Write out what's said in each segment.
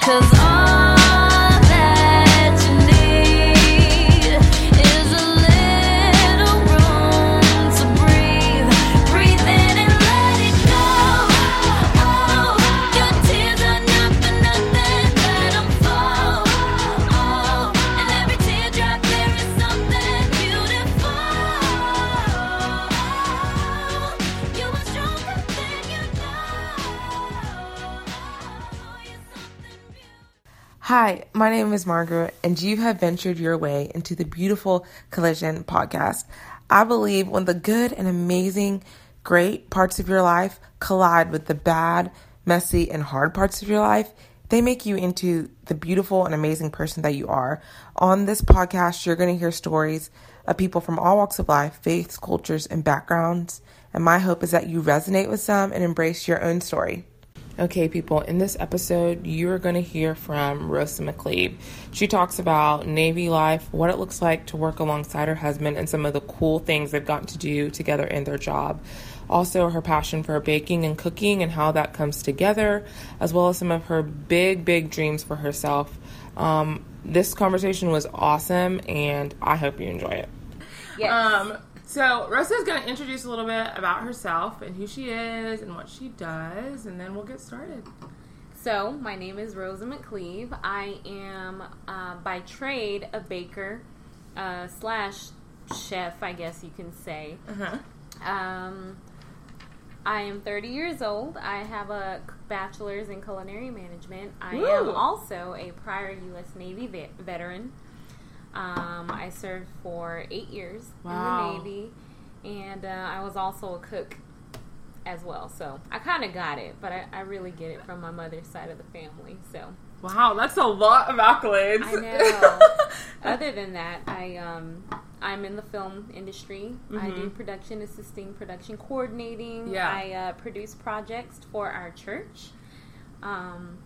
Cause all Hi, my name is Margaret, and you have ventured your way into the Beautiful Collision podcast. I believe when the good and amazing, great parts of your life collide with the bad, messy, and hard parts of your life, they make you into the beautiful and amazing person that you are. On this podcast, you're going to hear stories of people from all walks of life, faiths, cultures, and backgrounds. And my hope is that you resonate with some and embrace your own story. Okay, people, in this episode, you're going to hear from Rosa McLeave. She talks about Navy life, what it looks like to work alongside her husband, and some of the cool things they've gotten to do together in their job. Also, her passion for baking and cooking and how that comes together, as well as some of her big, big dreams for herself. Um, this conversation was awesome, and I hope you enjoy it. Yes. Um, so Rosa's going to introduce a little bit about herself and who she is and what she does, and then we'll get started. so, my name is Rosa McCleve. I am uh, by trade a baker uh, slash chef, I guess you can say. Uh-huh. Um, I am 30 years old. I have a bachelor's in culinary management. I Woo! am also a prior U.S. Navy vet- veteran. Um, I served for eight years Wow. in the Navy, and uh, I was also a cook as well. So I kind of got it, but I, I really get it from my mother's side of the family. So Wow, that's a lot of accolades. I know. Other than that, I um I'm in the film industry. I do production assisting, production coordinating. Mm-hmm. Yeah. I uh, produce projects for our church. Um,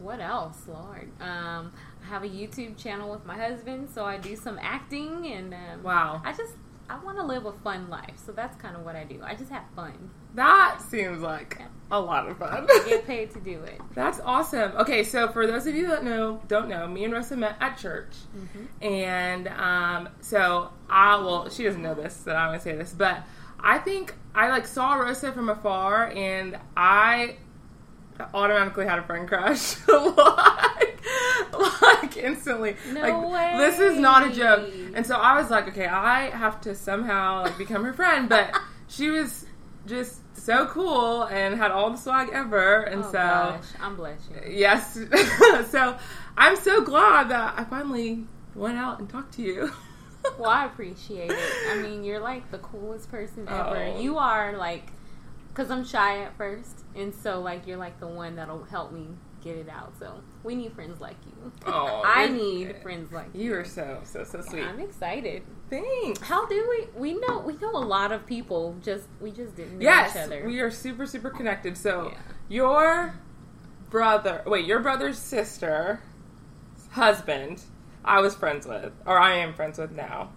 what else, Lord? Um, I have a YouTube channel with my husband, so I do some acting and um, Wow. I just I want to live a fun life, so that's kind of what I do. I just have fun. That seems like a lot of fun. I get paid to do it. That's awesome. Okay, so for those of you that know, don't know, me and Rosa met at church, and um, so I well, she doesn't know this, so I'm gonna say this, but I think I like saw Rosa from afar, and I automatically had a friend crush, like, like instantly. No like this is not a joke, and so I was like, okay, I have to somehow like become her friend, but she was just so cool and had all the swag ever, and Oh so. gosh, I'm blushing. Yes. so I'm so glad that I finally went out and talked to you. Well, I appreciate it. I mean, you're like the coolest person ever. Oh. You are like, because I'm shy at first, and so like you're like the one that'll help me get it out. So we need friends like you. Oh, I need friends like you. you are so so so sweet. I'm excited. Thanks. How do we? We know we know a lot of people. Just we just didn't know Yes, each other. we are super super connected. So Yeah. your brother, wait, your brother's sister, husband, I was friends with, or I am friends with now.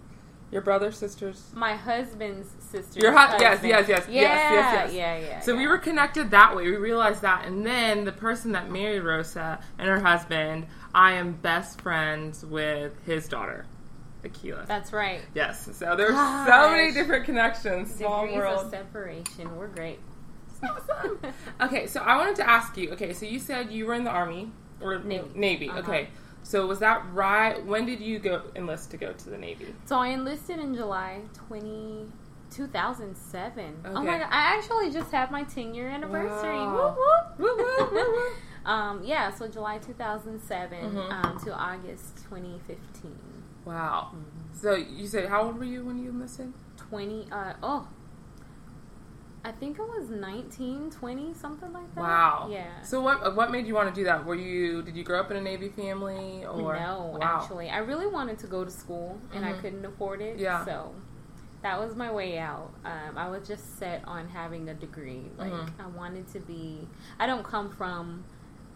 Your brother's sister's. My husband's sister. Your hu- yes, yes, yes, yeah, yes, yes, yes. yeah, yeah. So we were connected that way. We realized that, and then the person that married Rosa and her husband, I am best friends with his daughter, Akila. That's right. yes. So there's so many different connections. Small Degrees of separation. We're great. Awesome. okay, so I wanted to ask you. Okay, so you said you were in the army or Navy. Navy. Uh-huh. Okay, so was that right? When did you go enlist to go to the Navy? So I enlisted in July 20, 2007. Oh my god! I actually just had my 10 year anniversary. Wow. Woo, woo, woo, woo. um, yeah, so July 2007 Mhm. um, to August 2015. Wow. Mm-hmm. So you said how old were you when you enlisted? 20. Uh, oh, I think it was 19, 20, something like that. Wow. Yeah. So what what made you want to do that? Were you did you grow up in a Navy family or no, wow. actually, I really wanted to go to school and I Mhm. couldn't afford it. Yeah. So that was my way out. Um, I was just set on having a degree. Like Mhm. I wanted to be. I don't come from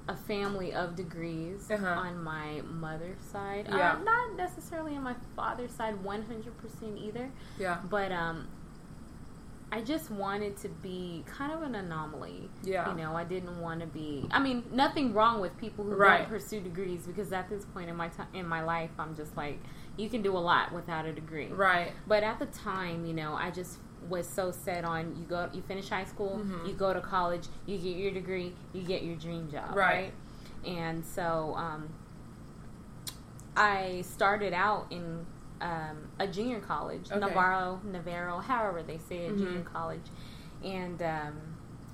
a family of degrees Uh-huh. on my mother's side. Yeah. Uh, not necessarily on my father's side, one hundred percent either. Yeah. But um, I just wanted to be kind of an anomaly. Yeah. You know, I didn't want to be. I mean, nothing wrong with people who Right. don't pursue degrees because at this point in my time in my life, I'm just like, you can do a lot without a degree. Right. But at the time, you know, I just was so set on you go, you finish high school, Mhm. you go to college, you get your degree, you get your dream job, Right. right? And so, um, I started out in um, a junior college, Okay. Navarro, Navarro, however they say it, Mhm. junior college, and um,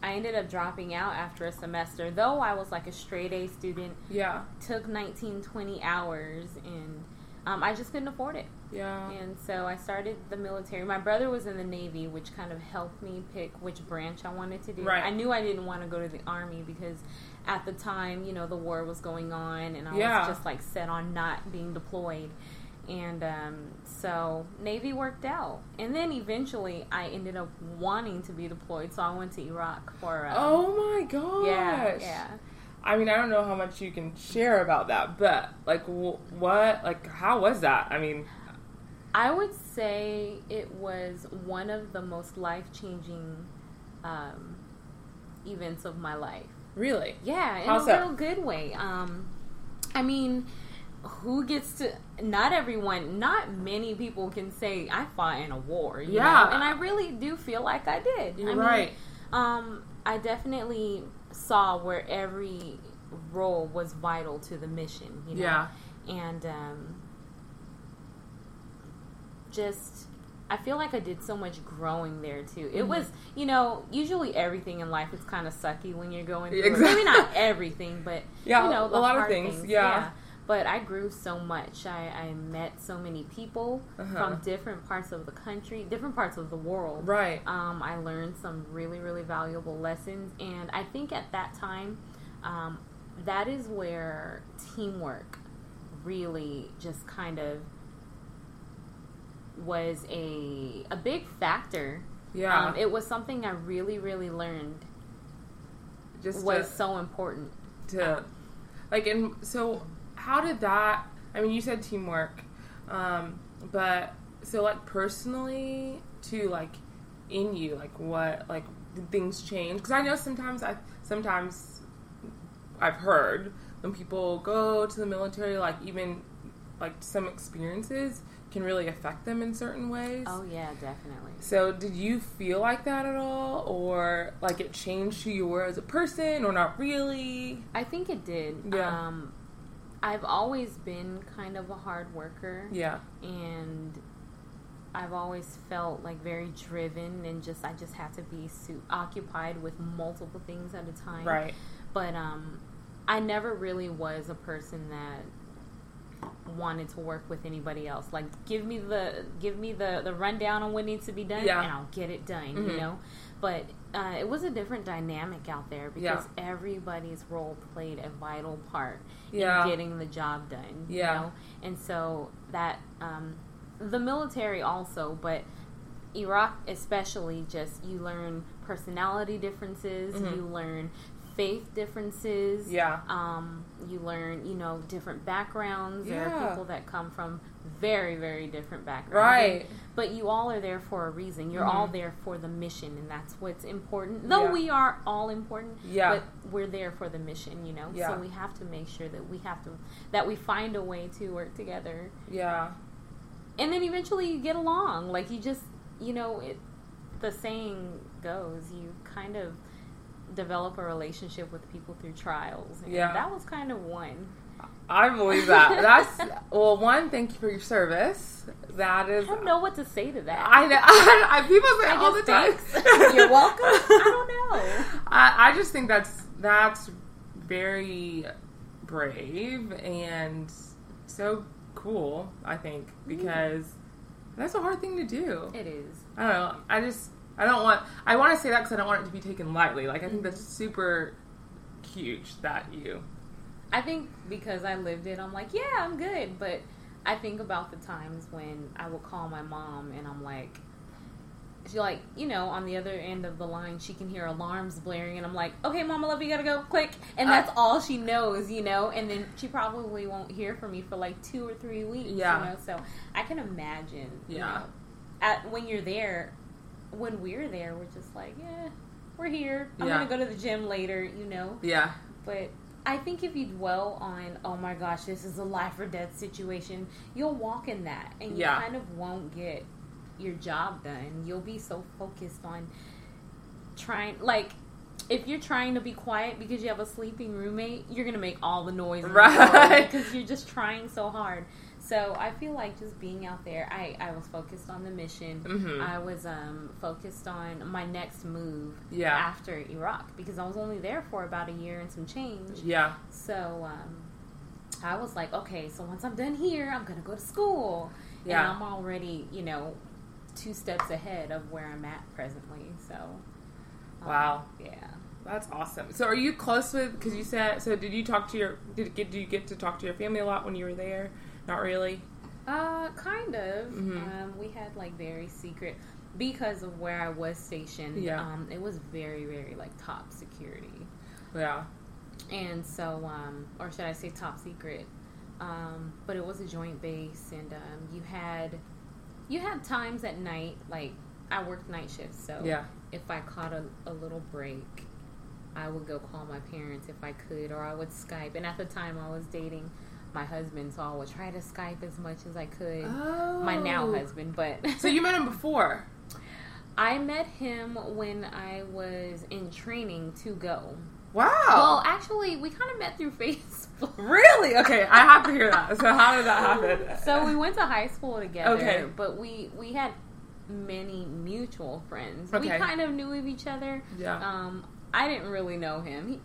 I ended up dropping out after a semester. Though I was like a straight A student, Yeah. took 19, 20 hours, and um, I just couldn't afford it. Yeah. And so I started the military. My brother was in the Navy, which kind of helped me pick which branch I wanted to do. Right. I knew I didn't want to go to the Army because at the time, you know, the war was going on and I Yeah. was just like set on not being deployed. And um, so Navy worked out. And then eventually I ended up wanting to be deployed. So I went to Iraq for. Um, Oh my gosh. yeah, yeah. I mean, I don't know how much you can share about that, but like, wh- what, like, how was that? I mean, I would say it was one of the most life changing um, events of my life. really? Yeah, in How a real good way. Um, I mean, who gets to? Not everyone, not many people can say I fought in a war. You Yeah. know? and I really do feel like I did. You're I mean, right. Um, I definitely saw where every role was vital to the mission. You know? Yeah. and um, just I feel like I did so much growing there too. It Mhm. was, you know, usually everything in life is kind of sucky when you're going through. it. Exactly. Maybe not everything, but Yeah, you know, a lot of hard things, yeah. But I grew so much. I, I met so many people Uh-huh. from different parts of the country, different parts of the world. Right. Um, I learned some really, really valuable lessons, and I think at that time, um, that is where teamwork really just kind of was a a big factor. Yeah. Um, it was something I really, really learned Just was to, so important. to, like, and so how did that? I mean, you said teamwork, um, but so like personally, to like in you, like what, like did things change? Because I know sometimes I sometimes I've heard when people go to the military, like even like some experiences can really affect them in certain ways. Oh yeah, definitely. So, did you feel like that at all, or like it changed who you were as a person, or not really? I think it did. Yeah. Um, I've always been kind of a hard worker. Yeah, and I've always felt like very driven and just I just had to be su- occupied with multiple things at a time. right. But um, I never really was a person that wanted to work with anybody else. Like give me the give me the the rundown on what needs to be done Yeah. and I'll get it done, Mhm. you know. But uh, it was a different dynamic out there because Yeah. everybody's role played a vital part Yeah. in getting the job done. Yeah. You know? And so that um, the military also, but Iraq especially, just you learn personality differences, Mhm. you learn faith differences. Yeah. Um, you learn, you know, different backgrounds. There Yeah. are people that come from very, very different backgrounds. Right. And- but you all are there for a reason. You're Mhm. all there for the mission, and that's what's important. Though Yeah. we are all important, Yeah. but we're there for the mission, you know. Yeah. So we have to make sure that we have to that we find a way to work together, Yeah. and then eventually you get along. Like you just, you know, it. The saying goes, you kind of develop a relationship with people through trials. And Yeah. that was kind of one. I believe that. That's well. One, thank you for your service. That is. I don't know what to say to that. I know. I, people say I all the guess time. You're welcome. I don't know. I, I just think that's that's very brave and so cool. I think mm-hmm. because that's a hard thing to do. It is. I don't know. I just I don't want. I want to say that because I don't want it to be taken lightly. Like I think that's mm-hmm. super huge that you. I think because I lived it, I'm like, yeah, I'm good. But I think about the times when I would call my mom and I'm like, she like, you know, on the other end of the line, she can hear alarms blaring, and I'm like, okay, mom, I love you, gotta go, quick, and uh, that's all she knows, you know. And then she probably won't hear from me for like two or three weeks, Yeah. you know. So I can imagine, you Yeah. know, at when you're there when we're there, we're just like, yeah, we're here. I'm Yeah. gonna go to the gym later, you know. Yeah. But I think if you dwell on, oh my gosh, this is a life or death situation, you'll walk in that, and you Yeah. kind of won't get your job done. You'll be so focused on trying, like. If you're trying to be quiet because you have a sleeping roommate, you're gonna make all the noise in the Right. because you're just trying so hard. So I feel like just being out there, I, I was focused on the mission. Mhm. I was um, focused on my next move Yeah. after Iraq because I was only there for about a year and some change. Yeah. So um, I was like, okay, so once I'm done here, I'm gonna go to school. Yeah. And I'm already, you know, two steps ahead of where I'm at presently. So. um, Wow. Yeah. That's awesome. So, are you close with? Because you said. So, did you talk to your? Did get? Did you get to talk to your family a lot when you were there? Not really. Uh, kind of. Mhm. Um, we had like very secret because of where I was stationed. Yeah. Um, it was very, very like top security. Yeah. and so um or should i say top secret um but it was a joint base and um you had you had times at night like i worked night shifts so Yeah. if i caught a, a little break i would go call my parents if i could or i would skype and at the time i was dating my husband so i would try to skype as much as i could Oh. my now husband but So you met him before. i met him when i was in training to go Wow. well actually we kind of met through facebook really? Okay, I have to hear that. So how did that happen? So we went to high school together. Okay. But we we had many mutual friends. We kind of knew of each other. Yeah. Um, I didn't really know him. He,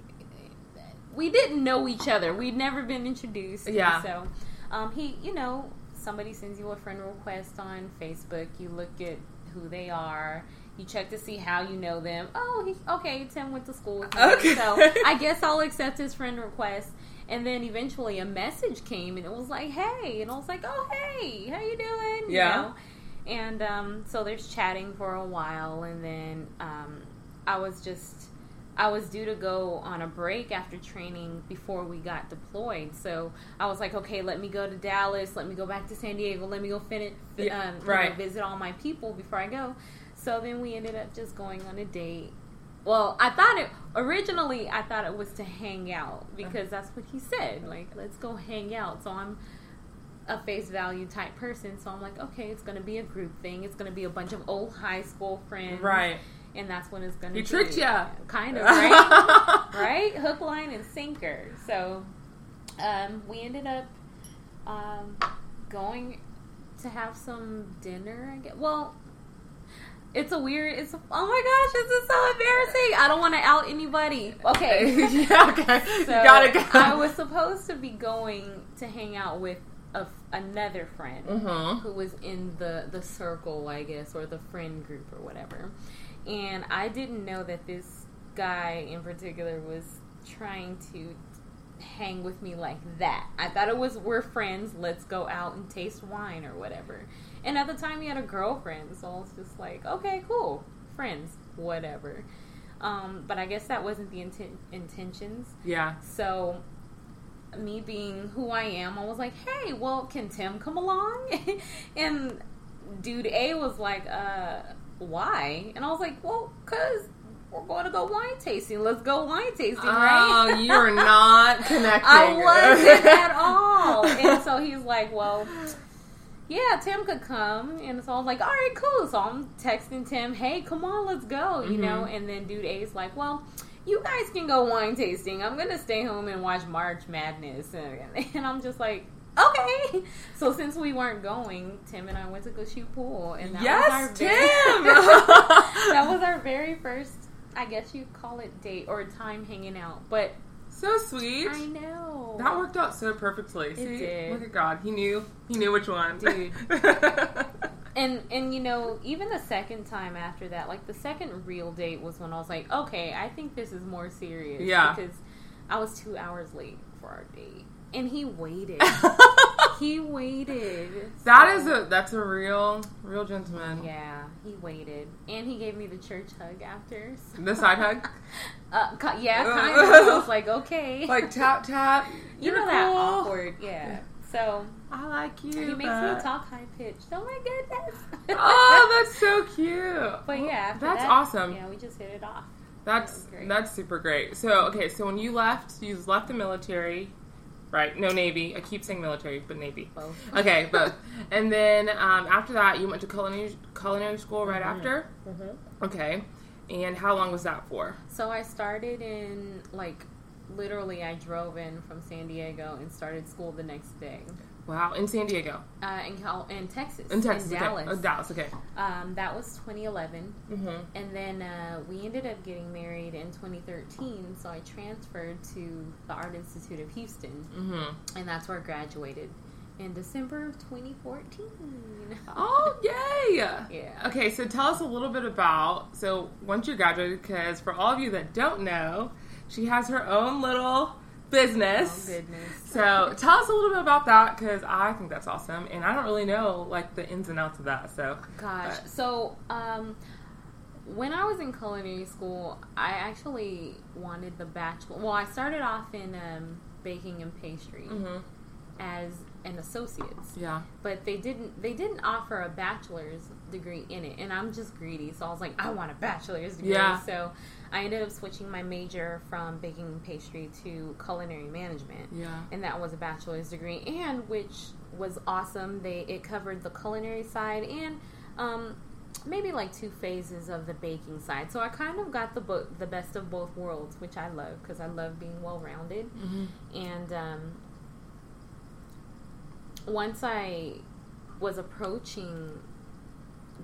we didn't know each other. We'd never been introduced. Yeah. So, um, he, you know, somebody sends you a friend request on Facebook. You look at who they are. You check to see how you know them. Oh, he, okay, Tim went to school with me. Okay. So I guess I'll accept his friend request. And then eventually a message came and it was like, hey. And I was like, oh, hey, how you doing? You Yeah. know? And um, so there's chatting for a while. And then um, I was just, I was due to go on a break after training before we got deployed. So I was like, okay, let me go to Dallas. Let me go back to San Diego. Let me go finish, Yeah, um, right. visit all my people before I go. So then we ended up just going on a date. Well, I thought it originally. I thought it was to hang out because that's what he said. Like, let's go hang out. So I'm a face value type person. So I'm like, okay, it's going to be a group thing. It's going to be a bunch of old high school friends, Right. And that's when it's going to. He tricked ya. kind of right, right? Hook, line, and sinker. So um, we ended up um, going to have some dinner. I guess. Well, it's a weird. It's a, oh my gosh, this is so embarrassing. I don't want to out anybody. Okay, yeah. Okay. so gotta go. I was supposed to be going to hang out with a, another friend Mm-hmm. who was in the the circle, I guess, or the friend group or whatever. And I didn't know that this guy in particular was trying to hang with me like that. I thought it was we're friends, let's go out and taste wine or whatever. And at the time he had a girlfriend, so I was just like, okay, cool, friends, whatever. Um, but I guess that wasn't the inten- intentions. Yeah. So, me being who I am, I was like, "Hey, well, can Tim come along?" and dude A was like, "Uh, why?" And I was like, "Well, cause we're going to go wine tasting. Let's go wine tasting, right?" Oh, you're not connecting. I wasn't at all. And so he's like, "Well." Yeah, Tim could come, and so I was like, "All right, cool." So I'm texting Tim, "Hey, come on, let's go," you Mhm. know. And then dude A's like, "Well, you guys can go wine tasting. I'm gonna stay home and watch March Madness. And, and I'm just like, okay. So since we weren't going, Tim and I went to go shoot pool, and that was our Yes, very, Tim. that was our very first, I guess you'd call it date or time hanging out. But so sweet. I know That worked out so perfectly. See, did. look at God. He knew. He knew which one. Dude. And and you know, even the second time after that, like the second real date was when I was like, okay, I think this is more serious. Yeah. Because I was two hours late for our date, and he waited. he waited. that So- is a that's a real real gentleman. Yeah, he waited, and he gave me the church hug after. so- The side hug, Uh, yeah, kind of. I was like, okay, like tap tap. you know that awkward, yeah. So I like you. he makes me talk high pitched. Oh my goodness! Oh, that's so cute. But yeah, after that's that, awesome. Yeah, we just hit it off. That's that's super great. So okay, so when you left, you left the military, right? No Navy. I keep saying military, but Navy. Both. Okay, both. and then um, after that, you went to culinary culinary school right Mm-hmm. after. Okay, and how long was that for? So I started in like literally I drove in from San Diego and started school the next day. Wow, in San Diego, Uh, in Cal- in Texas, in Texas, in okay. Dallas. Oh, Dallas. Okay. Um, that was 2011, Mm-hmm. and then uh, we ended up getting married in 2013. So I transferred to the Art Institute of Houston, Mm-hmm. and that's where I graduated in December of 2014. Oh, yay! Yeah. Okay, so tell us a little bit about so once you graduated, because for all of you that don't know, she has her own little business. Oh. So tell us a little bit about that because I think that's awesome, and I don't really know like the ins and outs of that. So Gosh. But- So, um, when I was in culinary school, I actually wanted the bachelor. Well, I started off in um, baking and pastry Mhm. as an associate's, yeah, but they didn't. They didn't offer a bachelor's degree in it, and I'm just greedy, so I was like, I want a bachelor's degree. Yeah. So, I ended up switching my major from baking and pastry to culinary management. Yeah, and that was a bachelor's degree and which was awesome. They it covered the culinary side and um, maybe like two phases of the baking side. So i kind of got the book the best of both worlds which i love because i love being well rounded hmm and um, once i was approaching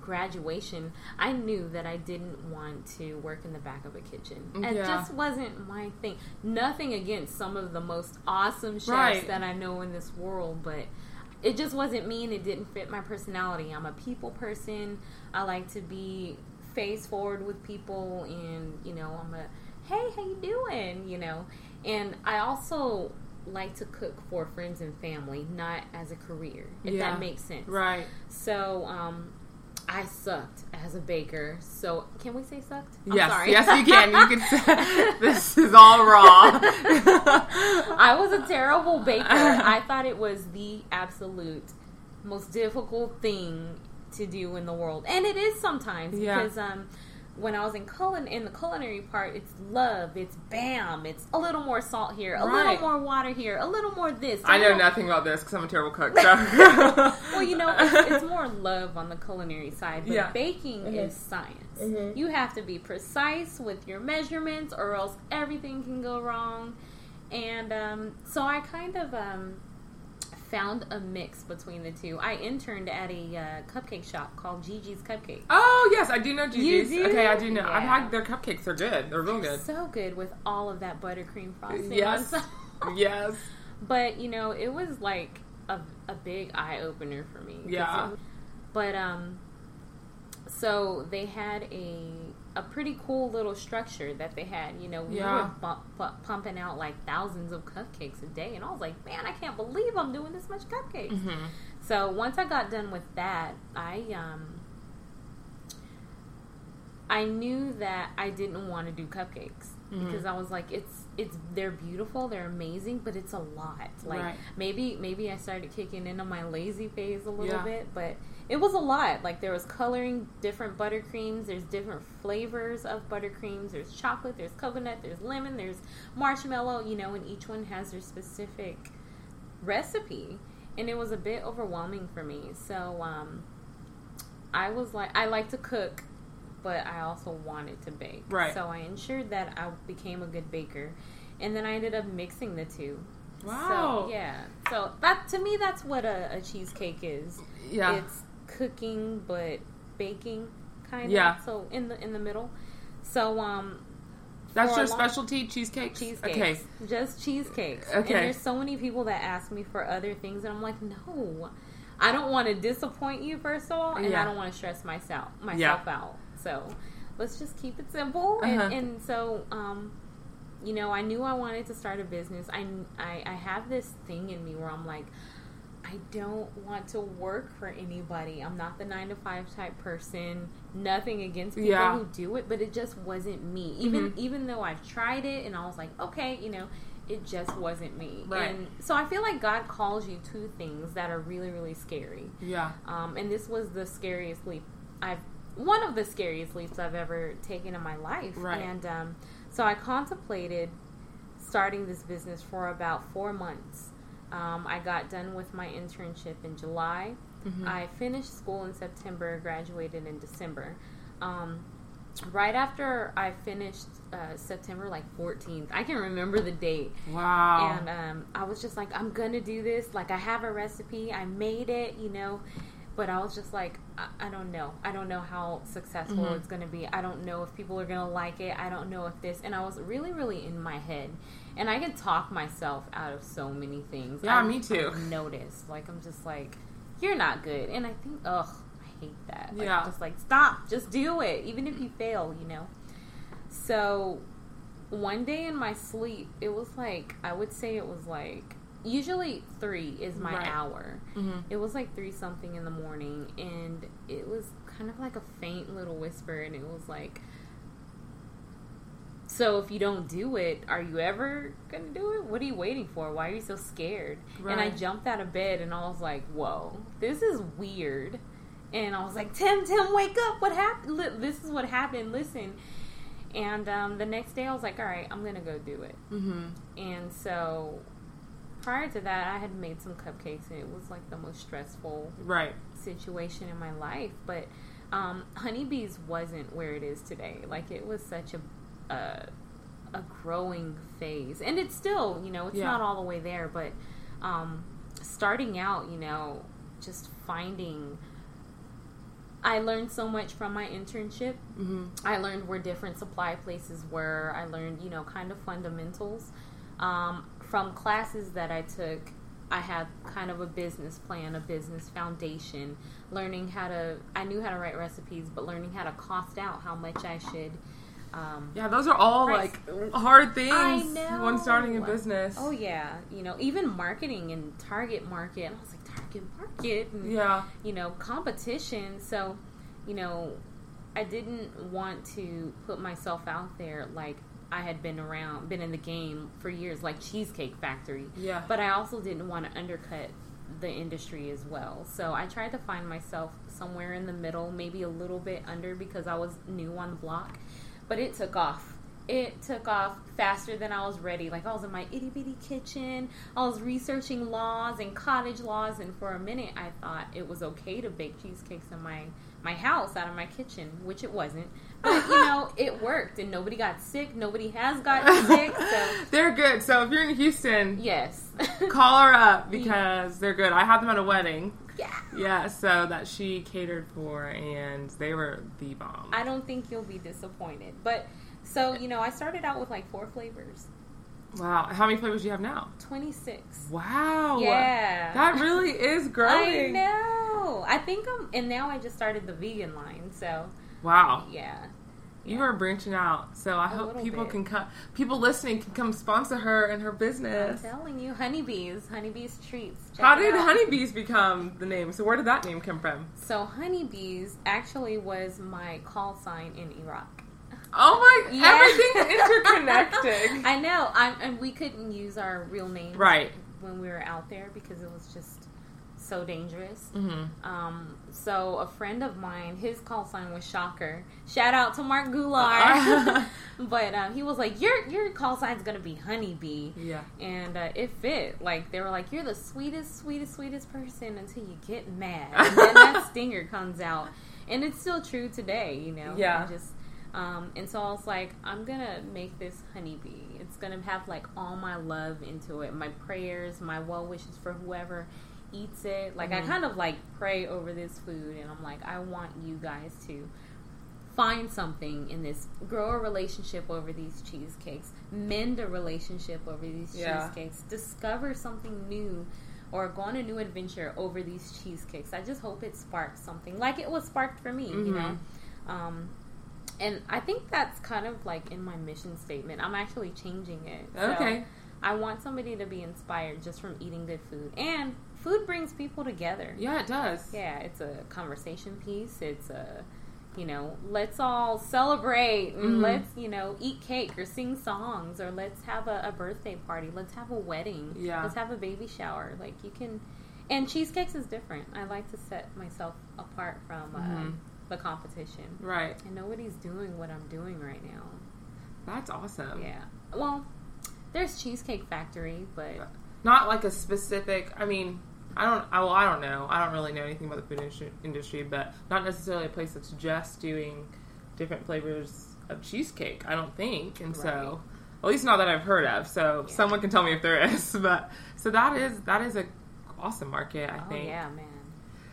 graduation i knew that i didn't want to work in the back of a kitchen it Yeah. just wasn't my thing nothing against some of the most awesome chefs Right. that i know in this world but it just wasn't me and it didn't fit my personality i'm a people person i like to be face forward with people and you know i'm a hey how you doing you know and i also like to cook for friends and family not as a career if Yeah. that makes sense right. so um I sucked as a baker. So can we say sucked? I'm yes, sorry. yes, you can. You can say this is all raw. I was a terrible baker. I thought it was the absolute most difficult thing to do in the world, and it is sometimes Yeah. because um, when I was in culin in the culinary part, it's love, it's bam, it's a little more salt here, a Right. little more water here, a little more this. I know nothing about this because I'm a terrible cook. So. Well, you know, it's, it's more love on the culinary side, but Yeah. baking Mhm. is science. Mhm. You have to be precise with your measurements, or else everything can go wrong. And um, so I kind of um, found a mix between the two. I interned at a uh, cupcake shop called Gigi's Cupcake. oh yes, I do know Gigi's. do? Okay, I do know. I've had their cupcakes. They're good. They're real good. So good with all of that buttercream frosting. Yes. Yes. But you know, it was like a, a big eye opener for me. Yeah. it- but um, so they had a a pretty cool little structure that they had. You know, we Yeah. were bump, pu- pumping out like thousands of cupcakes a day, and I was like, man, I can't believe I'm doing this much cupcakes. hmm So once I got done with that, I um I knew that I didn't want to do cupcakes Mhm. because I was like it's it's they're beautiful, they're amazing, but it's a lot. Like Right. maybe maybe I started kicking into my lazy phase a little Yeah. bit, but it was a lot. Like there was coloring different buttercreams, there's different flavors of buttercreams, there's chocolate, there's coconut, there's lemon, there's marshmallow, you know, and each one has their specific recipe and it was a bit overwhelming for me so um i was like i like to cook but i also wanted to bake Right. so i ensured that i became a good baker and then i ended up mixing the two Wow. so yeah so that to me that's what a, a cheesecake is Yeah. it's cooking but baking kind of Yeah. so in the in the middle so um That's your long- specialty, cheesecake. Cheesecake. Okay. Just cheesecakes. Okay. And there's so many people that ask me for other things, and I'm like, no, I don't want to disappoint you first of all, and Yeah. I don't want to stress myself myself Yeah. out. So let's just keep it simple. Uh-huh. And, and so, um, you know, I knew I wanted to start a business. I, I I have this thing in me where I'm like. I don't want to work for anybody. I'm not the nine to five type person. Nothing against people Yeah. who do it, but it just wasn't me. Even Mhm. even though I've tried it and I was like, okay, you know, it just wasn't me. Right. And so I feel like God calls you to things that are really, really scary. Yeah. Um, and this was the scariest leap I've one of the scariest leaps I've ever taken in my life. Right. And um, so I contemplated starting this business for about four months. Um, I got done with my internship in July. Mm-hmm. I finished school in September, graduated in December. Um, right after I finished uh, September like 14th, I can remember the date. Wow. And um, I was just like, I'm gonna do this. Like, I have a recipe. I made it, you know. But I was just like, I, I don't know. I don't know how successful Mhm. it's gonna be. I don't know if people are gonna like it. I don't know if this. And I was really, really in my head. And I can talk myself out of so many things. Yeah, I- me too. I've noticed. Like, I'm just like, you're not good. And I think, ugh, I hate that. Like, Yeah. Just like, stop. Just do it. Even if you fail, you know. So one day in my sleep, it was like I would say it was like usually three is my Right. hour. Mhm. It was like three something in the morning, and it was kind of like a faint little whisper, and it was like. So if you don't do it, are you ever gonna do it? What are you waiting for? Why are you so scared? And I jumped out of bed and I was like, "Whoa, this is weird." And I was like, "Tim, Tim, wake up! What happened? This is what happened. Listen." And um, the next day, I was like, "All right, I'm gonna go do it." Mhm. And so, prior to that, I had made some cupcakes, and it was like the most stressful Right. situation in my life. But um, Honeybees wasn't where it is today. Like it was such a a, a growing phase, and it's still, you know, it's Yeah. not all the way there. But um, starting out, you know, just finding. I learned so much from my internship. Mhm. I learned where different supply places were. I learned, you know, kind of fundamentals. Um, from classes that I took, I had kind of a business plan, a business foundation, learning how to, I knew how to write recipes, but learning how to cost out how much I should. Um, Yeah, those are all Right. like hard things when starting a business. Oh, yeah. You know, even marketing and target market. I was like, target market? And, Yeah. you know, competition. So, you know, I didn't want to put myself out there like I had been around, been in the game for years, like Cheesecake Factory. Yeah. But I also didn't want to undercut the industry as well. So I tried to find myself somewhere in the middle, maybe a little bit under because I was new on the block. But it took off. It took off faster than I was ready. Like I was in my itty bitty kitchen. I was researching laws and cottage laws, and for a minute I thought it was okay to bake cheesecakes in my my house out of my kitchen, which it wasn't. But you know, it worked, and nobody got sick. Nobody has gotten sick. So they're good. So if you're in Houston, yes, call her up because they're good. I had them at a wedding. yeah. Yeah, so that she catered for, and they were the bomb. I don't think you'll be disappointed. But so you know, I started out with like four flavors, wow, how many flavors do you have now? twenty six. Wow, Yeah, that really is growing. I know. I think I'm, and now I just started the vegan line. So Wow, yeah, you are branching out. So I hope people bit. can come. People listening can come sponsor her and her business. I'm telling you, honeybees, honeybees treats. Check How did out. honeybees become the name? So where did that name come from? So honeybees actually was my call sign in Iraq. Oh my! Yeah. Everything's interconnected. I know. I'm, and we couldn't use our real name right. when we were out there because it was just so dangerous. hmm Um, so a friend of mine, his call sign was Shocker. Shout out to Mark Goulart. but um, he was like, "Your your call sign's gonna be Honeybee," Yeah. and uh, it fit. Like they were like, "You're the sweetest, sweetest, sweetest person until you get mad, and then that stinger comes out." And it's still true today, you know. Yeah. I just um, and so I was like, I'm gonna make this honeybee. It's gonna have like all my love into it, my prayers, my well wishes for whoever eats it. Like I Mhm. kind of like pray over this food, and I'm like, I want you guys to find something in this, grow a relationship over these cheesecakes, mend a relationship over these Yeah. cheesecakes, discover something new. Or go on a new adventure over these cheesecakes. I just hope it sparks something like it was sparked for me, you Mhm. know. Um, and I think that's kind of like in my mission statement. I'm actually changing it. So Okay. I want somebody to be inspired just from eating good food. And food brings people together. Yeah, it does. Yeah, it's a conversation piece. It's a you know, let's all celebrate and Mhm. let's, you know, eat cake or sing songs or let's have a, a birthday party. Let's have a wedding. Yeah. Let's have a baby shower. Like you can, and cheesecakes is different. I like to set myself apart from uh, Mhm. the competition. Right. And nobody's doing what I'm doing right now. That's awesome. Yeah. Well, there's Cheesecake Factory, but Not like a specific. I mean, I don't. I, well, I don't know. I don't really know anything about the food industry, industry, but not necessarily a place that's just doing different flavors of cheesecake. I don't think, and so at least not that I've heard of. So Yeah. someone can tell me if there is. But so that is that is a awesome market. I oh think. yeah, man.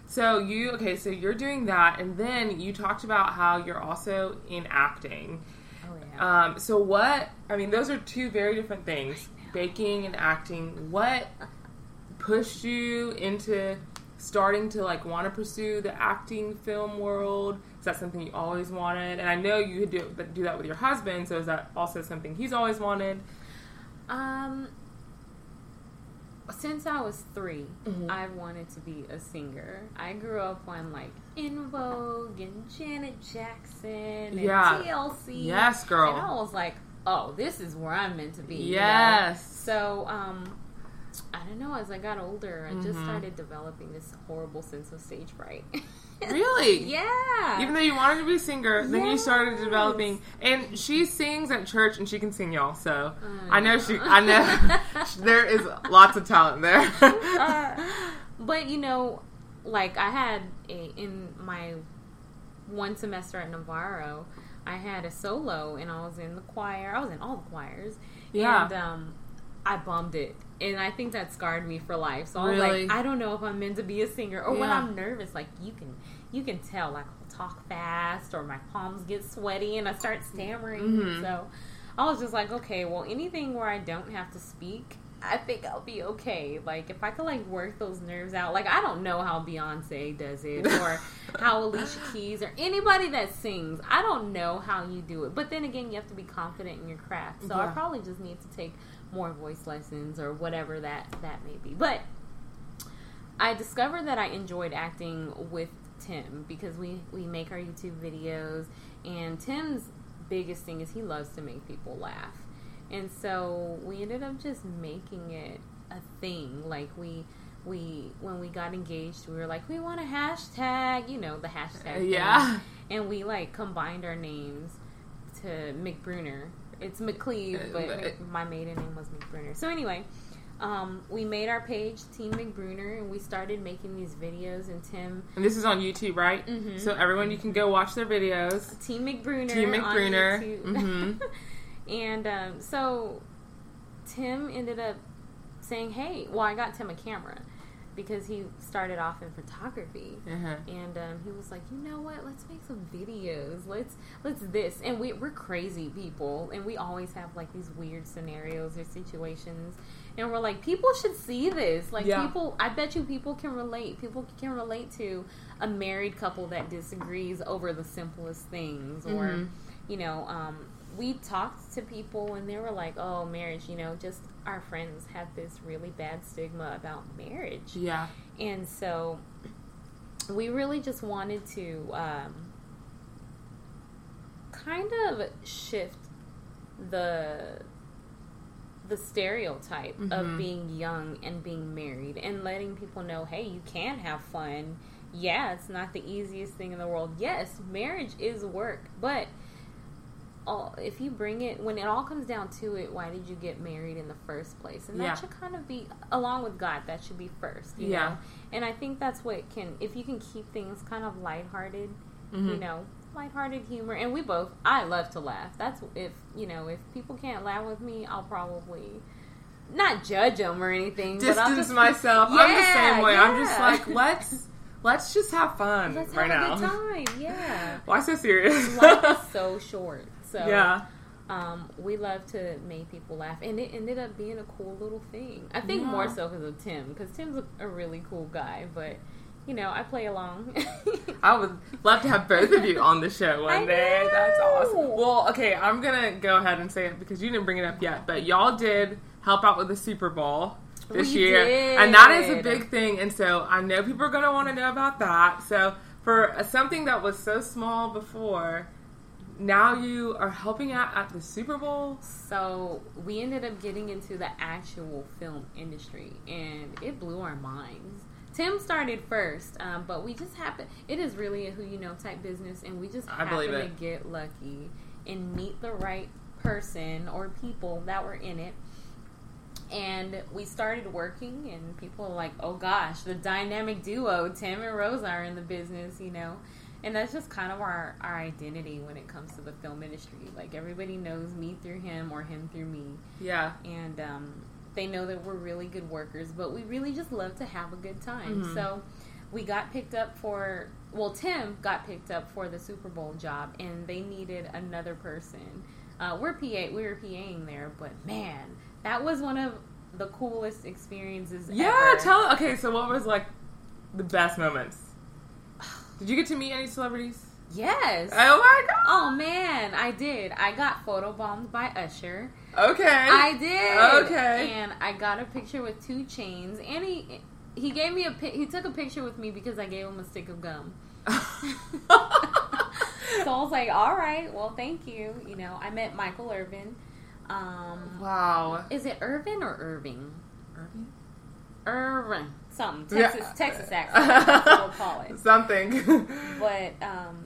So you okay? So you're doing that, and then you talked about how you're also in acting. Oh yeah. Um, so what? I mean, those are two very different things: baking and acting. What pushed you into starting to like want to pursue the acting film world? Is that something you always wanted? And I know you could do do that with your husband. So is that also something he's always wanted? Um, since I was 3 Mhm. I wanted to be a singer. I grew up on like En Vogue and Janet Jackson and Yeah. TLC. Yes, girl. And I was like, oh, this is where I'm meant to be. you know? Yes. So, um, I don't know. As I got older, I just Mhm. started developing this horrible sense of stage fright. Really? yeah. Even though you wanted to be a singer, then you started developing. And she sings at church, and she can sing, y'all. So I I know know. she. I know there is lots of talent there. Uh, but you know, like I had a in my one semester at Navarro, I had a solo and I was in the choir. I was in all the choirs. Yeah. And um I bombed it. And I think that scarred me for life. So I was like, I don't know if I'm meant to be a singer. Or when I'm nervous, like you can you can tell like I'll talk fast or my palms get sweaty and I start stammering. Mhm. So I was just like, okay, well anything where I don't have to speak, I think I'll be okay. Like if I could like work those nerves out. Like I don't know how Beyonce does it or how Alicia Keys or anybody that sings. I don't know how you do it. But then again, you have to be confident in your craft. So I probably just need to take more voice lessons or whatever that that may be. But I discovered that I enjoyed acting with Tim because we we make our YouTube videos and Tim's biggest thing is he loves to make people laugh. And so we ended up just making it a thing. Like we we when we got engaged, we were like, we want a hashtag, you know, the hashtag. thing. yeah. And we like combined our names to McBruner. It's McCleve, but Uh, my maiden name was McBruner. So anyway, um, we made our page Team McBruner, and we started making these videos. And Tim, And this is on YouTube, right? Mhm. So everyone, you can go watch their videos. Team McBruner, Team. YouTube. Mhm. and um, so Tim ended up saying, "Hey, well, I got Tim a camera because he started off in photography." Uh-huh. and um, he was like, "You know what? Let's make some videos. Let's let's this." And we we're crazy people, and we always have like these weird scenarios or situations, and we're like, people should see this. Like Yeah. people, I bet you people can relate. People can relate to a married couple that disagrees over the simplest things, or Mhm. you know, um, we talked to people and they were like, "Oh, marriage. You know, just our friends have this really bad stigma about marriage." Yeah. And so we really just wanted to um, kind of shift the the stereotype Mhm. of being young and being married and letting people know hey you can have fun yeah it's not the easiest thing in the world yes marriage is work but all, if you bring it when it all comes down to it why did you get married in the first place and that Yeah. should kind of be along with god that should be first you Yeah. know and i think that's what can if you can keep things kind of lighthearted you Mhm. know lighthearted humor and we both i love to laugh that's if you know if people can't laugh with me i'll probably not judge them or anything but Distance just myself. I'm the same way. I'm just like, let's let's just have fun let's right have now. a good time yeah Why so serious? life is so short so yeah. um, we love to make people laugh, and it ended up being a cool little thing. I think more so because of Tim, because Tim's a, a really cool guy. But you know, I play along. I would love to have both of you on the show one I day. That's awesome. Well, okay, I'm gonna go ahead and say it because you didn't bring it up yet, but y'all did help out with the Super Bowl this We year, did. and that is a big thing. And so I know people are gonna want to know about that. So for something that was so small before. Now you are helping out at the Super Bowl. So we ended up getting into the actual film industry, and it blew our minds. Tim started first, um, but we just happened. It is really a who you know type business, and we just happened to get lucky and meet the right person or people that were in it. And we started working, and people are like, "Oh gosh, the dynamic duo, Tim and Rosa, are in the business," you know. And that's just kind of our, our identity when it comes to the film industry. Like everybody knows me through him or him through me Yeah. and um, they know that we're really good workers, but we really just love to have a good time. Mhm. So we got picked up for, well, Tim got picked up for the Super Bowl job, and they needed another person. Uh, we're PA, we were PAing there, but man, that was one of the coolest experiences. Yeah, ever. tell. Okay, so what was like the best moments? Did you get to meet any celebrities? Yes. Oh my god. Oh man, I did. I got photobombed by Usher. Okay. I did. Okay. And I got a picture with 2 Chainz, and he he gave me a he took a picture with me because I gave him a stick of gum. So I was like, all right, well, thank you. You know, I met Michael Irvin. Um, wow. is it Irvin or Irving? Irving? Irvin, something Yeah. Texas Texas accent. That's what we'll call it. Something. But um,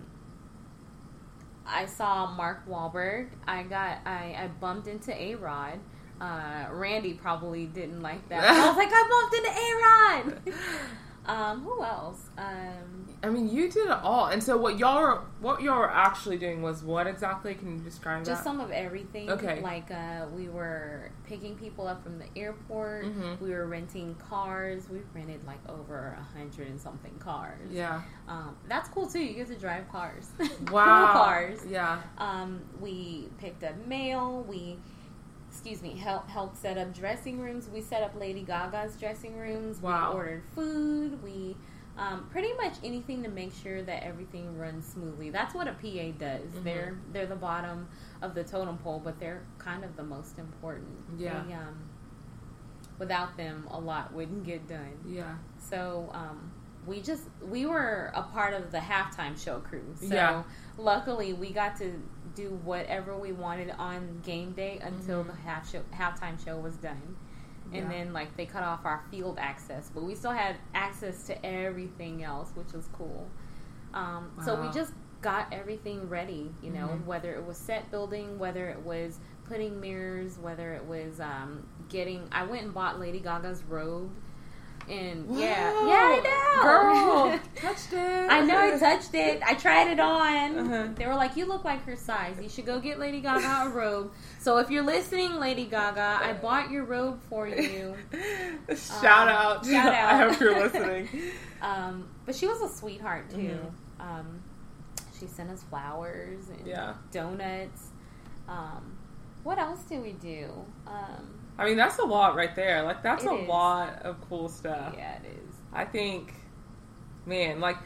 I saw Mark Wahlberg. I got I, I bumped into A Rod. Uh, Randy probably didn't like that. I was like, I bumped into A Rod. um, who else? Um, I mean, you did it all. And so what y'all were, what y'all were actually doing was what exactly? Can you describe just that? some of everything. Okay. Like uh, we were picking people up from the airport. Mhm. We were renting cars. We rented like over a hundred and something cars. yeah. Um, that's cool too. You get to drive cars. Wow. cool cars. Yeah. Um, we picked up mail. We, excuse me, helped helped set up dressing rooms. We set up Lady Gaga's dressing rooms. Wow. We ordered food. We um, pretty much anything to make sure that everything runs smoothly. That's what a PA does. Mhm. They're they're the bottom of the totem pole, but they're kind of the most important. Yeah. They, um, without them, a lot wouldn't get done. Yeah. So um, we just we were a part of the halftime show crew. So Yeah. luckily we got to do whatever we wanted on game day until Mhm. the half show, halftime show was done. And Yeah. then like they cut off our field access, but we still had access to everything else, which was cool. Um, So we just got everything ready, you know, Mhm. whether it was set building, whether it was putting mirrors, whether it was um, getting. I went and bought Lady Gaga's robe, and yeah, yeah, I know, Girl, touched it. I know I touched it. I tried it on. Uh-huh. They were like, "You look like her size. You should go get Lady Gaga a robe." So if you're listening, Lady Gaga, I bought your robe for you. shout Um, out. shout out. I hope you're listening. Um, but she was a sweetheart too. Mhm. Um, she sent us flowers and Yeah. donuts. Um, what else do we do? Um, I mean, that's a lot right there. Like, that's a is. lot of cool stuff. yeah, it is. I think, man, like,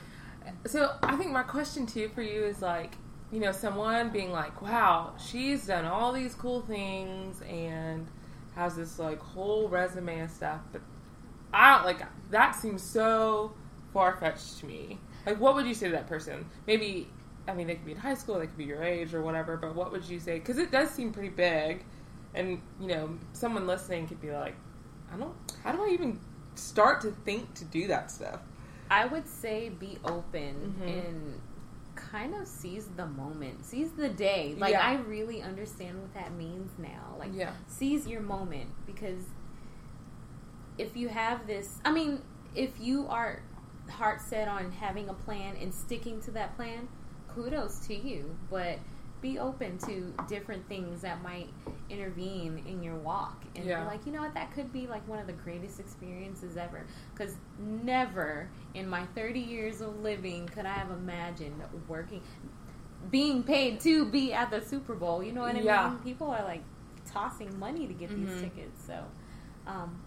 so I think my question too for you is like, you know, someone being like, wow, she's done all these cool things and has this like whole resume and stuff, but I don't like that seems so far fetched to me. Like, what would you say to that person? Maybe, I mean, they could be in high school, they could be your age or whatever, but what would you say? Because it does seem pretty big, and you know, someone listening could be like, I don't, how do I even start to think to do that stuff? I would say be open Mhm. and kind of seize the moment, seize the day. Like Yeah. I really understand what that means now. Like Yeah. seize your moment because if you have this, I mean, if you are heart set on having a plan and sticking to that plan, kudos to you. But be open to different things that might intervene in your walk and Yeah. be like, you know what, that could be like one of the greatest experiences ever. Because never in my 30 years of living could I have imagined working, being paid to be at the Super Bowl. You know what I Yeah. mean? People are like tossing money to get Mhm. these tickets. So, um,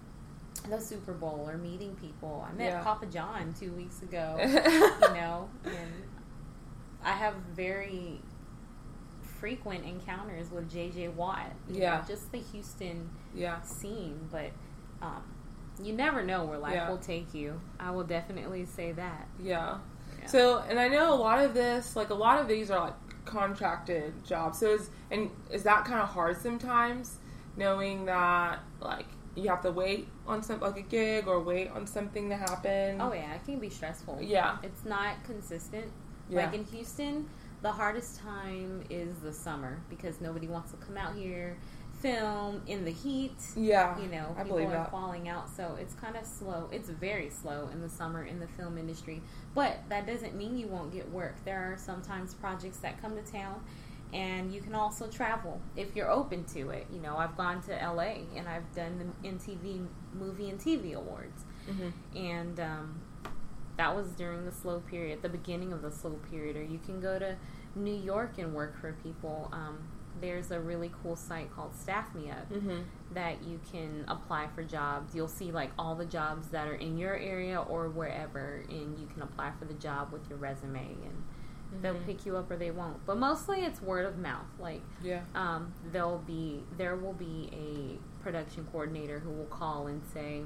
the Super Bowl or meeting people. I met Yeah. Papa John two weeks ago. you know, and I have very frequent encounters with JJ Watt. Yeah. know, just the Houston yeah. scene, but um, you never know where life Yeah. will take you. I will definitely say that. Yeah. Yeah. So, and I know a lot of this, like a lot of these are like contracted jobs. So is and is that kind of hard sometimes, knowing that like you have to wait on some like a gig or wait on something to happen. Oh yeah, it can be stressful. Yeah. It's not consistent. Yeah. Like in Houston, the hardest time is the summer because nobody wants to come out here, film in the heat. Yeah, You know, I people are that. falling out, so it's kind of slow. It's very slow in the summer in the film industry, but that doesn't mean you won't get work. There are sometimes projects that come to town, and you can also travel if you're open to it. You know, I've gone to LA and I've done the MTV Movie and TV Awards, Mhm. and um, that was during the slow period, the beginning of the slow period. Or you can go to New York and work for people. Um, there's a really cool site called Staff Me Up Mhm. that you can apply for jobs. You'll see like all the jobs that are in your area or wherever, and you can apply for the job with your resume, and they'll Mhm. pick you up or they won't. But mostly it's word of mouth. Like Yeah. um, there'll be there will be a production coordinator who will call and say,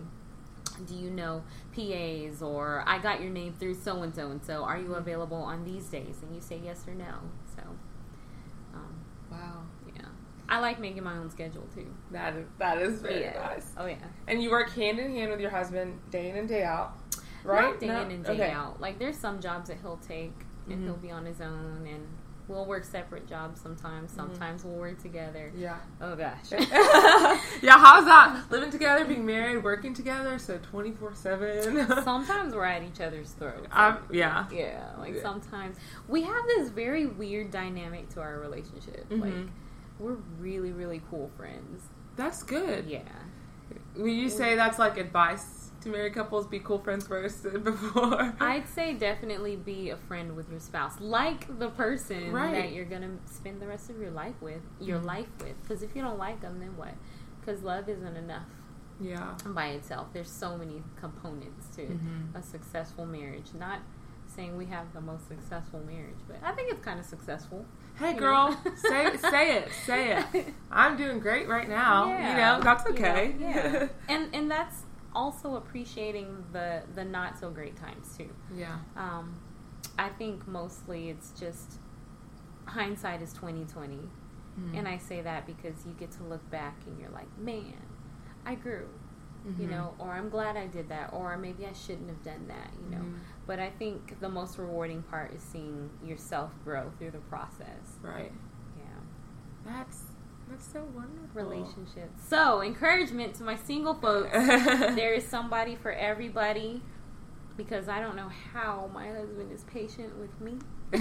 "Do you know PAs?" or "I got your name through so and so and so. Are you available on these days?" And you say yes or no. So, um, Wow. yeah, I like making my own schedule too. That is that is very yeah. nice. Oh yeah. And you work hand in hand with your husband day in and day out, right? Not day No? in and day Okay. out. Like there's some jobs that he'll take and Mhm. he'll be on his own and we'll work separate jobs sometimes. Sometimes we'll work together. Yeah. Oh gosh. yeah, how's that? Living together, being married, working together, so 24 7. sometimes we're at each other's throats. Um, yeah. Yeah, like Yeah. sometimes we have this very weird dynamic to our relationship. Like Mhm. we're really, really cool friends. That's good. Yeah. Will you say that's like advice to married couples? Be cool friends first before? I'd say definitely be a friend with your spouse, like the person Right. that you're gonna spend the rest of your life with, your Mhm. life with. Because if you don't like them, then what? Because love isn't enough yeah. by itself. There's so many components to Mhm. a successful marriage. Not saying we have the most successful marriage, but I think it's kind of successful. Hey, girl, say say it, say it. I'm doing great right now. You know, that's you know, okay. yeah, and and that's also appreciating the the not so great times too. yeah. Um, I think mostly it's just hindsight is twenty twenty, Mhm. and I say that because you get to look back and you're like, man, I grew. You Mhm. know, or I'm glad I did that, or maybe I shouldn't have done that, you know. Mhm. But I think the most rewarding part is seeing yourself grow through the process. Right. Yeah. That's that's so wonderful. relationships. So, encouragement to my single folks. there is somebody for everybody because I don't know how my husband is patient with me.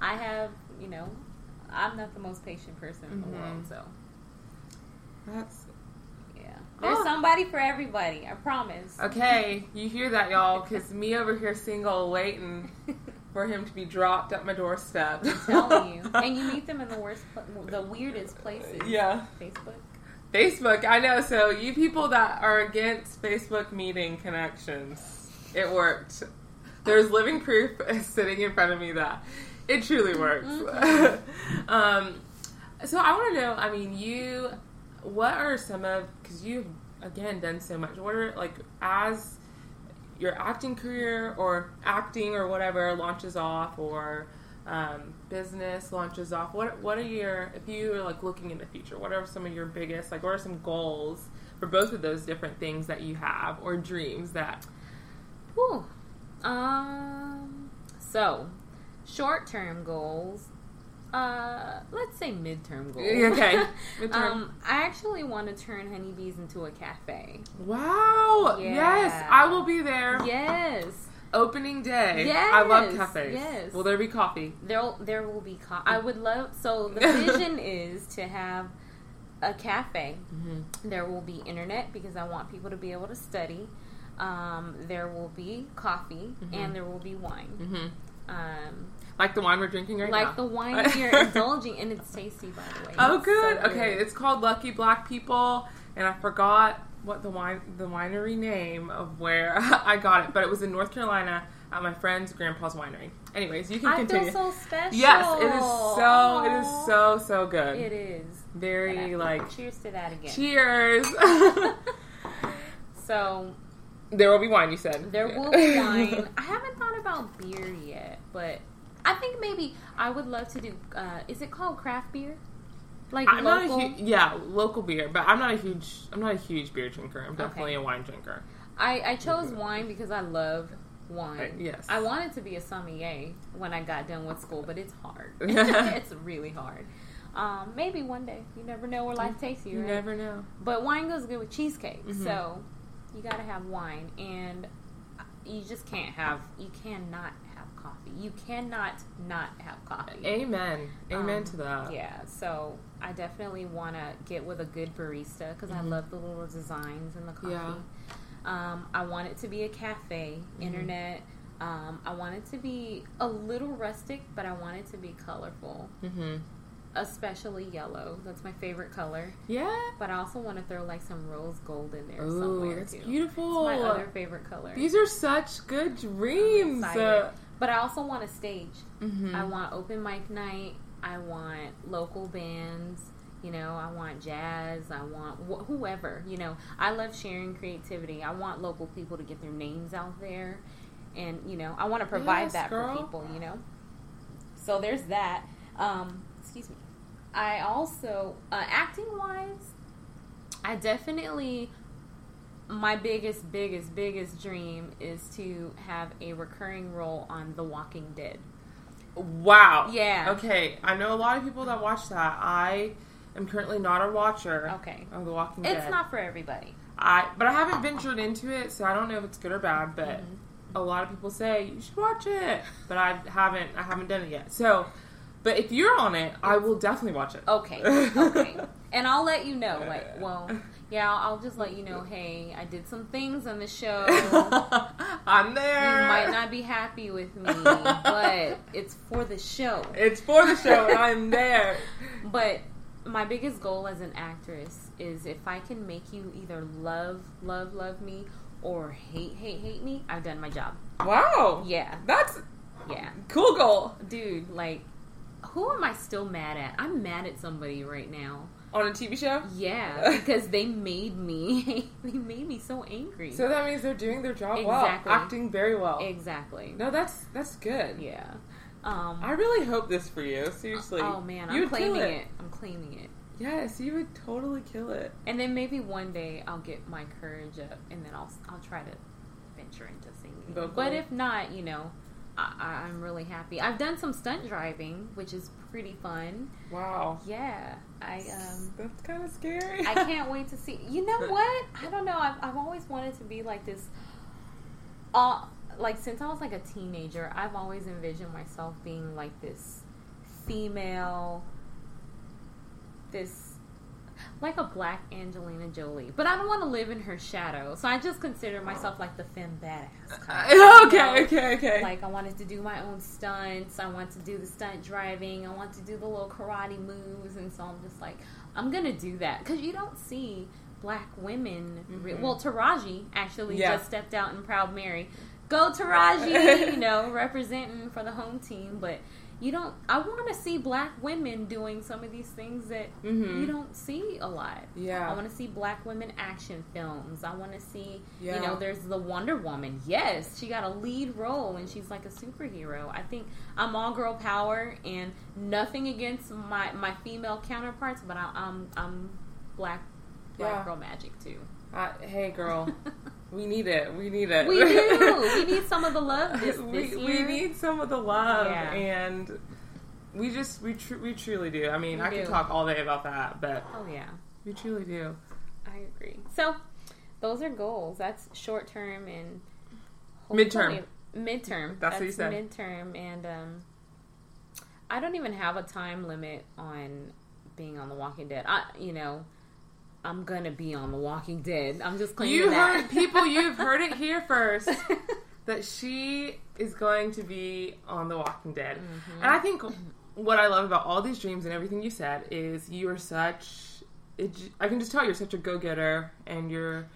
I have, you know, I'm not the most patient person in the Mhm. world, so That's yeah. There's Oh. somebody for everybody, I promise. okay. You hear that, y'all? Because me over here, single, waiting for him to be dropped at my doorstep. telling you. And you meet them in the worst, the weirdest places. Yeah. Facebook. Facebook, I know. So you people that are against Facebook meeting connections, it worked. There's living proof sitting in front of me that it truly works. um, so I want to know. I mean, you. What are some of because you've again done so much. What are like as your acting career or acting or whatever launches off or um, business launches off what what are your if you are like looking in the future what are some of your biggest like what are some goals for both of those different things that you have or dreams that Whew. Um. So, short term goals. Uh, let's say midterm goals. Okay, midterm. um, I actually want to turn honeybees into a cafe. wow Yeah. yes i will be there Yes, opening day Yes. i love cafes yes. will there be coffee there there will be. coffee. I would love. So the vision is to have a cafe. mm-hmm. There will be internet because I want people to be able to study. Um, there will be coffee Mhm. and there will be wine. Mm-hmm. Um, like the wine we're drinking right now like the wine you're indulging, and it's tasty, by the way. Oh, good. so Okay, it's called Lucky Black People, and I forgot what the wine the winery name of where I got it, but it was in North Carolina at my friend's grandpa's winery. Anyways, you can I continue. feel so special. yes, it is so it is so so good. It is. Very like cheers to that again. cheers. So there will be wine. You said there will be wine. I haven't thought about beer yet, but I think maybe I would love to do. Uh, is it called craft beer? Like I'm local. not a huge, yeah, local beer, but I'm not a huge, I'm not a huge beer drinker. I'm definitely Okay. a wine drinker. I, I chose wine because I love wine. Uh, yes. I wanted to be a sommelier when I got done with school, but it's hard. it's really hard. Um, maybe one day. You never know where life takes you. You right? never know. But wine goes good with cheesecake, Mhm. so you gotta have wine, and you just can't have. You cannot have coffee. You cannot not have coffee. Amen. Amen Um, to that. Yeah, so I definitely want to get with a good barista because I Mhm. love the little designs in the coffee. Yeah. Um, I want it to be a cafe, Mm-hmm. internet. Um, I want it to be a little rustic, but I want it to be colorful, Mm-hmm. Especially yellow. That's my favorite color. Yeah. But I also want to throw like some rose gold in there Ooh, somewhere that's too. beautiful. It's my other favorite color. These are such good dreams. Uh, But I also want a stage. mhm. I want open mic night. I want local bands. You know, I want jazz. I want wh- whoever. You know, I love sharing creativity. I want local people to get their names out there, and you know, I want to provide Yes, that girl. for people. You know, so there's that. Um, excuse me. I also uh, acting wise, I definitely my biggest, biggest, biggest dream is to have a recurring role on The Walking Dead. Wow. Yeah. Okay. I know a lot of people that watch that. I am currently not a watcher. Okay. Of The Walking Dead. It's not for everybody. I but I haven't ventured into it, so I don't know if it's good or bad. But Mm-hmm. a lot of people say you should watch it, but I haven't. I haven't done it yet. So, but if you're on it, I will definitely watch it. Okay. Okay. and I'll let you know. Like, well, yeah, I'll, just let you know. Hey, I did some things on the show. I'm there. you might not be happy with me, but it's for the show. It's for the show, and I'm there. But my biggest goal as an actress is if I can make you either love, love, love me or hate, hate, hate me, I've done my job. Wow. Yeah. That's Yeah. cool goal Dude, like, who am I still mad at? I'm mad at somebody right now. on a TV show. Yeah, because they made me, they made me so angry. So that means they're doing their job well, acting very well. exactly. No, that's that's good. Yeah. Um, I really hope this for you. Seriously. oh man, I'm would claiming it. it. I'm claiming it. Yes, you would totally kill it. And then maybe one day I'll get my courage up, and then I'll I'll try to venture into singing. Vocal. But if not, you know, I, I'm really happy. I've done some stunt driving, which is pretty fun. Wow. Yeah, I um. That's kind of scary. I can't wait to see. You know what? I don't know. I've, I've always wanted to be like this. Uh, like since I was like a teenager, I've always envisioned myself being like this female, this like a black Angelina Jolie. But I don't want to live in her shadow, so I just consider myself like the femme badass. Kind of, okay, you know? okay, okay. Like I wanted to do my own stunts. I want to do the stunt driving. I want to do the little karate moves, and so I'm just like, I'm gonna do that because you don't see black women. Re- Mhm. well, Taraji actually Yeah. just stepped out in Proud Mary. Go Taraji, you know, representing for the home team. But you don't. I want to see black women doing some of these things that Mhm. you don't see a lot. Yeah. I want to see black women action films. I want to see, Yeah. you know, there's the Wonder Woman. Yes, she got a lead role and she's like a superhero. I think I'm all girl power and nothing against my my female counterparts, but I, I'm I'm black black Yeah. girl magic too. Uh, hey, girl. we need it. We need it. We do. we need some of the love this, we, this we year. need some of the love, Yeah. and we just we tr- we truly do. I mean, We I could do. talk all day about that, but oh yeah, we truly do. I agree. So those are goals. That's short term and Midterm. Midterm. That's what you said. Midterm, and um, I don't even have a time limit on being on The Walking Dead. I, you know, I'm gonna be on The Walking Dead. I'm just claiming You that. heard people. You've heard it here first. that she is going to be on The Walking Dead. Mm-hmm. And I think what I love about all these dreams and everything you said is you are such. I can just tell you're such a go getter and you're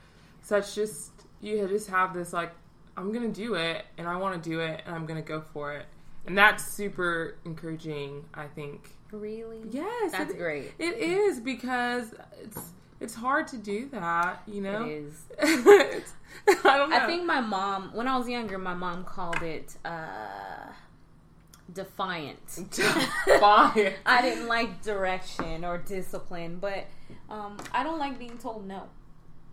such just. You just have this, like, I'm to do it and I want to do it and I'm to go for it. And that's super encouraging, I think. really? Yes. That's it- great. It is because it's it's hard to do that, you know. It is. It's- I don't know. I think my mom, when I was younger, my mom called it uh, defiant. Fine. I didn't like direction or discipline, but um, I don't like being told no.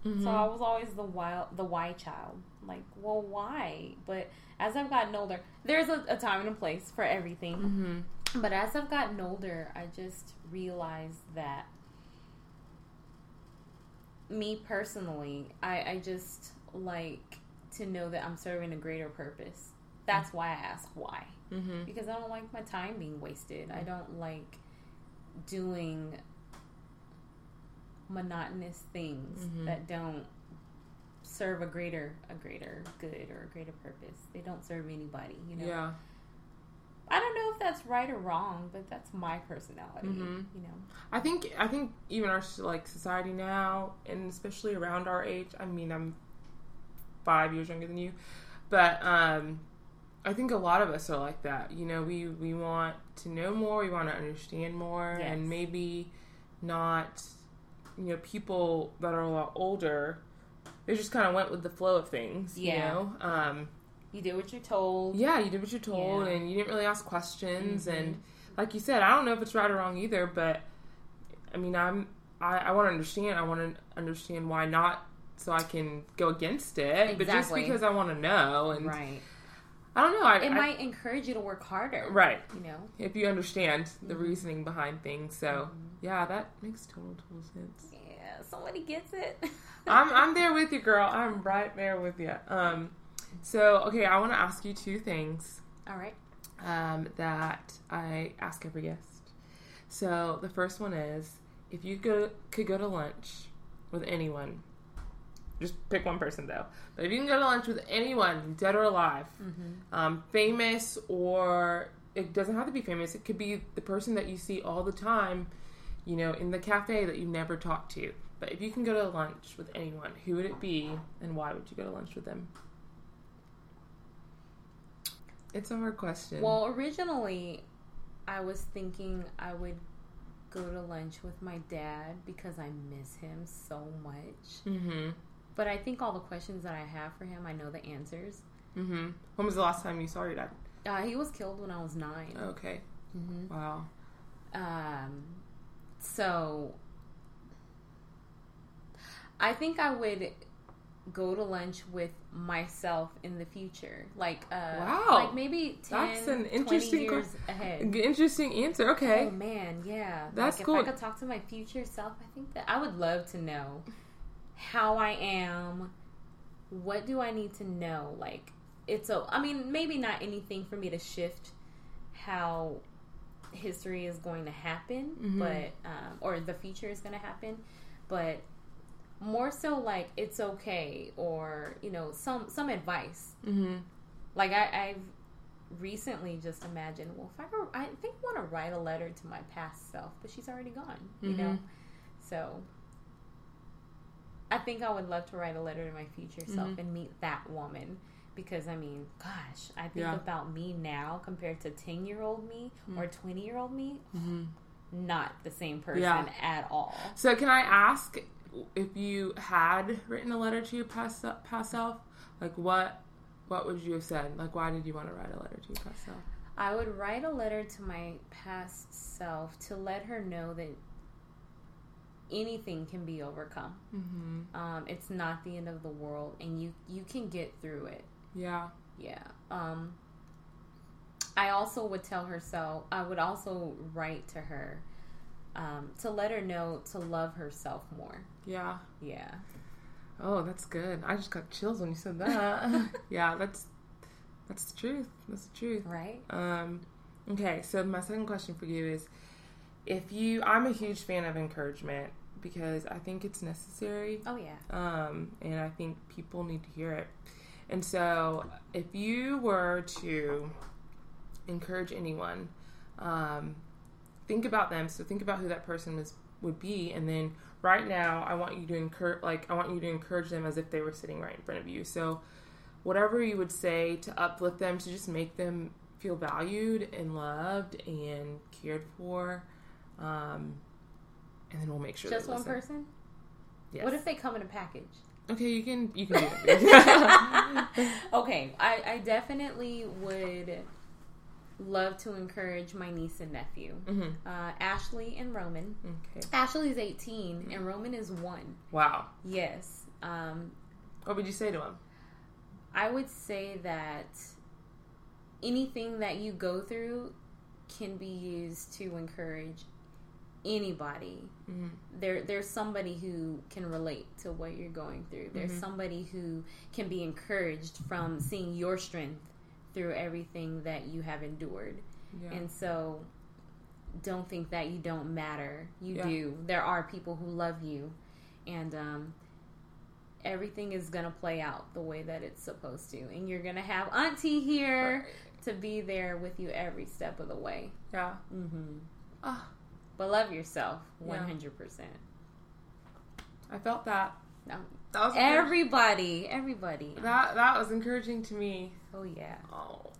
Mm-hmm. So I was always the wild, the why child. Like, well, why? But as I've gotten older, there's a, a time and a place for everything. Mm-hmm. But as I've gotten older, I just realized that me personally, I, I just like to know that I'm serving a greater purpose. That's why I ask why. Mm-hmm. Because I don't like my time being wasted. I don't like doing monotonous things Mhm. that don't serve a greater a greater good or a greater purpose. They don't serve anybody, you know. Yeah. I don't know if that's right or wrong, but that's my personality. Mhm. You know, I think I think even our like society now, and especially around our age. I mean, I'm five years younger than you, but um, I think a lot of us are like that. You know, we we want to know more, we want to understand more, Yes. and maybe not. You know, people that are a lot older, they just kind of went with the flow of things. Yeah. You know, um, you did what you're told. yeah, you did what you're told, Yeah. and you didn't really ask questions. Mhm. And like you said, I don't know if it's right or wrong either, but I mean, I'm I, I want to understand. I want to understand why not, so I can go against it. But just because I want to know, and Right. I don't know. I, It I- might encourage you to work harder. right You know. if you understand the Mhm. reasoning behind things. So Mhm. yeah, that makes total total sense. Yeah. Somebody gets it. I'm I'm there with you, girl. I'm right there with you. Um, so okay, I want to ask you two things. All right. um, that I ask every guest. So the first one is if you go could go to lunch with anyone, just pick one person though. But if you can go to lunch with anyone, dead or alive, Mm-hmm. um, famous or it doesn't have to be famous. It could be the person that you see all the time, you know, in the cafe that you never talk to. But if you can go to lunch with anyone, who would it be, and why would you go to lunch with them? It's a hard question. Well, originally, I was thinking I would go to lunch with my dad because I miss him so much. Mm-hmm. But I think all the questions that I have for him, I know the answers. Mm-hmm. When was the last time you saw your dad? Uh, he was killed when I was 9 Okay. Mm-hmm. Wow. Um, so I think I would go to lunch with myself in the future, like uh, Wow. like maybe 10, That's an interesting years que- ahead. Interesting answer. Okay. Oh man, yeah. That's like, cool. If I could talk to my future self, I think that I would love to know how I am. What do I need to know? Like, it's a. I mean, maybe not anything for me to shift how history is going to happen, Mhm. but um, or the future is going to happen, but more so like it's okay or you know some some advice Mm-hmm. like I, I've recently just imagined, well, if I could, I think I want to write a letter to my past self, but she's already gone, you know. Mhm. So I think I would love to write a letter to my future self Mhm. and meet that woman. Because I mean, gosh, I think Yeah. about me now compared to ten year old me or twenty year old me, Mm-hmm. not the same person Yeah. at all. So can I ask if you had written a letter to your past past self? Like what what would you have said? Like why did you want to write a letter to your past self? I would write a letter to my past self to let her know that anything can be overcome. Mm-hmm. Um, it's not the end of the world, and you you can get through it. Yeah. Yeah. Um, I also would tell her so. I would also write to her um, to let her know to love herself more. Yeah. Yeah. Oh, that's good. I just got chills when you said that. yeah, that's that's the truth. That's the truth. Right. Um, okay, so my second question for you is if you I'm a huge fan of encouragement because I think it's necessary. Oh yeah. Um, and I think people need to hear it. And so if you were to encourage anyone, um, think about them. So think about who that person was would be and then right now I want you to encourage like I want you to encourage them as if they were sitting right in front of you. So whatever you would say to uplift them to just make them feel valued and loved and cared for um, and then we'll make sure that's Just one listen. person. Yes. What if they come in a package? Okay, you can you can do it. Okay, I, I definitely would love to encourage my niece and nephew, hmm uh, Ashley and Roman. Okay. Ashley's 18 and Roman is 1. Wow. Yes. Um, What would you say to him? I would say that anything that you go through can be used to encourage anybody. Mhm. There, there's somebody who can relate to what you're going through. There's Mhm. somebody who can be encouraged from seeing your strength through everything that you have endured. Yeah. And so, don't think that you don't matter. You Yeah. do. There are people who love you, and um, everything is gonna play out the way that it's supposed to. And you're gonna have Auntie here to be there with you every step of the way. yeah. Mm-hmm. Ah, But love yourself, one hundred percent. I felt that. No, That was everybody, everybody. that that was encouraging to me. Oh yeah, Oh.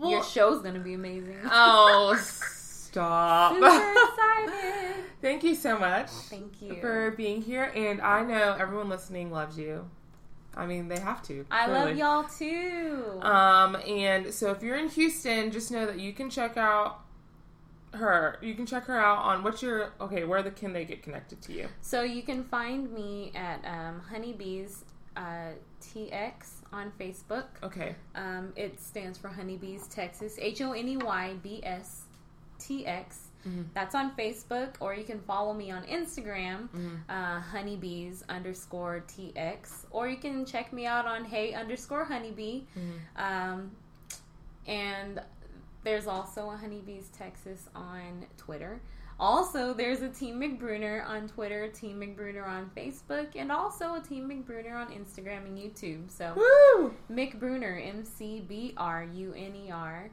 your show's gonna be amazing. oh, stop. Super excited. Thank you so much Thank you. for being here, and I know everyone listening loves you. I mean, they have to. I love y'all too. Um, and so if you're in Houston, just know that you can check out her. You can check her out on what's your okay. Where the can they get connected to you? So you can find me at um, Honeybees uh, TX on Facebook. Okay. Um, it stands for Honeybees Texas. H O N E Y B S T X. Mhm. That's on Facebook, or you can follow me on Instagram, Mhm. uh, honeybees underscore TX, or you can check me out on hey underscore honeybee. Mhm. Um, and there's also a Honeybees Texas on Twitter. Also, there's a Team McBruner on Twitter, Team McBruner on Facebook, and also a Team McBruner on Instagram and YouTube. So, Woo! McBruner, M C B R U N E R.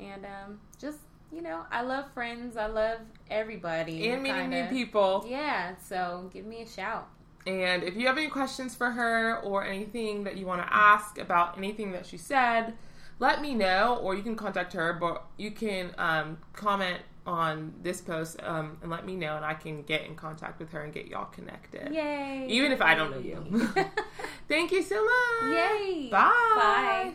And um, just, you know, I love friends. I love everybody. And meeting new people. Yeah, so give me a shout. And if you have any questions for her or anything that you want to ask about anything that she said, let me know, or you can contact her. But you can um, comment on this post um, and let me know, and I can get in contact with her and get y'all connected. Yay! Even if I don't know you. Thank you so much. Yay! Bye. Bye.